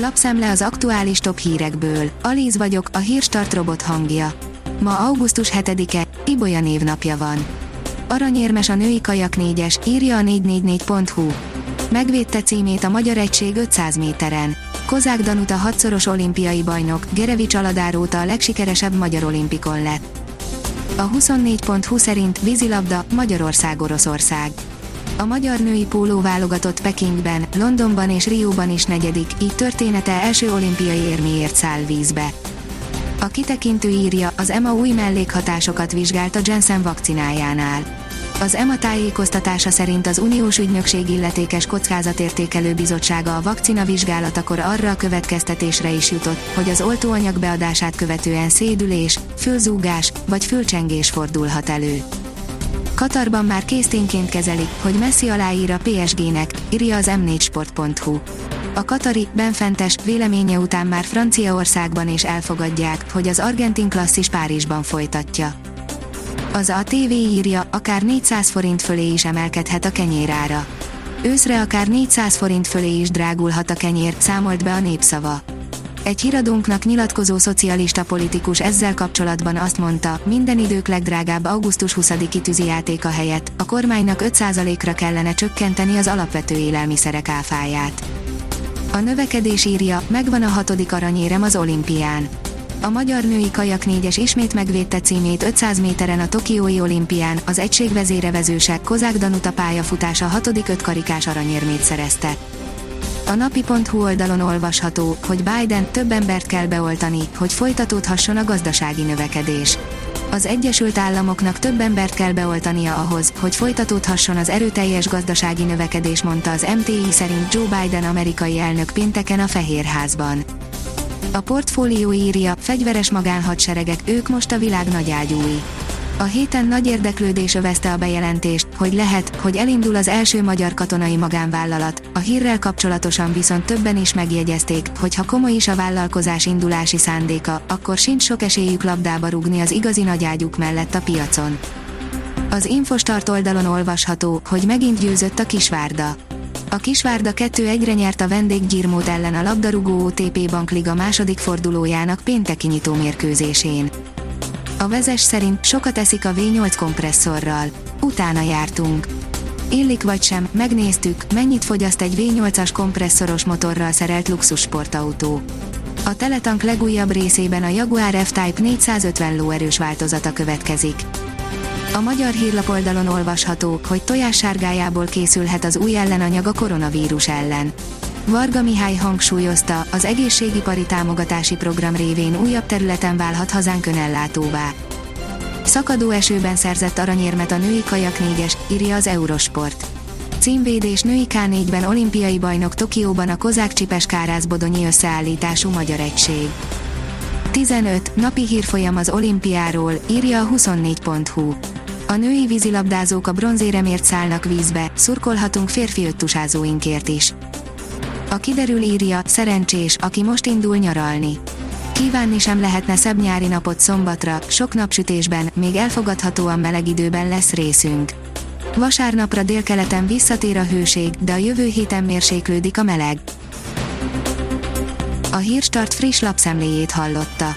Lapszemle az aktuális top hírekből. Alíz vagyok, a hírstart robot hangja. Ma augusztus 7-e, Ibolya névnapja van. Aranyérmes a női kajak 4-es, írja a 444.hu. Megvédte címét a Magyar Egység 500 méteren. Kozák Danuta hatszoros olimpiai bajnok, Gerevics Aladár óta a legsikeresebb magyar olimpikon lett. A 24.20 szerint vízilabda Magyarország-Oroszország. A magyar női póló válogatott Pekingben, Londonban és Rióban is negyedik, így története első olimpiai érméért száll vízbe. A kitekintő írja, az EMA új mellékhatásokat vizsgált a Jensen vakcinájánál. Az EMA tájékoztatása szerint az Uniós Ügynökség illetékes kockázatértékelő bizottsága a vakcina vizsgálatakor arra a következtetésre is jutott, hogy az oltóanyag beadását követően szédülés, fölzúgás vagy fölcsengés fordulhat elő. Katarban már késztényként kezelik, hogy Messi aláír a PSG-nek, írja az m4sport.hu. A katari, benfentes, véleménye után már Franciaországban is elfogadják, hogy az argentin klasszis Párizsban folytatja. Az a TV írja, akár 400 forint fölé is emelkedhet a kenyérára. Őszre akár 400 forint fölé is drágulhat a kenyér, számolt be a népszava. Egy híradónknak nyilatkozó szocialista politikus ezzel kapcsolatban azt mondta, minden idők legdrágább augusztus 20-i tűzijátéka helyett a kormánynak 5%-ra kellene csökkenteni az alapvető élelmiszerek áfáját. A növekedés írja, megvan a hatodik aranyérem az olimpián. A magyar női kajak négyes ismét megvédte címét 500 méteren a Tokiói olimpián, az egységvezérevezősek Kozák Danuta pályafutása hatodik ötkarikás aranyérmét szerezte. A napi.hu oldalon olvasható, hogy Biden több embert kell beoltani, hogy folytatódhasson a gazdasági növekedés. Az Egyesült Államoknak több embert kell beoltania ahhoz, hogy folytatódhasson az erőteljes gazdasági növekedés, mondta az MTI szerint Joe Biden amerikai elnök pénteken a Fehérházban. A portfólió írja, fegyveres magánhadseregek, ők most a világ nagyágyúi. A héten nagy érdeklődés övezte a bejelentést, hogy lehet, hogy elindul az első magyar katonai magánvállalat, a hírrel kapcsolatosan viszont többen is megjegyezték, hogy ha komoly is a vállalkozás indulási szándéka, akkor sincs sok esélyük labdába rugni az igazi nagyágyuk mellett a piacon. Az Infostart oldalon olvasható, hogy megint győzött a Kisvárda. A Kisvárda 2-1-re nyert a vendéggyirmót ellen a labdarúgó OTP Bankliga második fordulójának pénteki nyitó mérkőzésén. A vezes szerint sokat eszik a V8 kompresszorral. Utána jártunk. Illik vagy sem, megnéztük, mennyit fogyaszt egy V8-as kompresszoros motorral szerelt luxussportautó. A Teletank legújabb részében a Jaguar F-Type 450 lóerős változata következik. A magyar hírlapoldalon olvasható, hogy tojássárgájából készülhet az új ellenanyag a koronavírus ellen. Varga Mihály hangsúlyozta, az egészségipari támogatási program révén újabb területen válhat hazánk önellátóvá. Szakadó esőben szerzett aranyérmet a női kajak négyes, írja az Eurosport. Címvédés női K4-ben olimpiai bajnok Tokióban a Kozák Csipes Kárászbodonyi összeállítású magyar egység. 15. Napi hírfolyam az olimpiáról, írja a 24.hu. A női vízilabdázók a bronzéremért szállnak vízbe, szurkolhatunk férfi öttusázóinkért is. A kiderül írja, szerencsés, aki most indul nyaralni. Kívánni sem lehetne szebb nyári napot szombatra, sok napsütésben, még elfogadhatóan meleg időben lesz részünk. Vasárnapra délkeleten visszatér a hőség, de a jövő héten mérséklődik a meleg. A Hírstart friss lapszemléjét hallotta.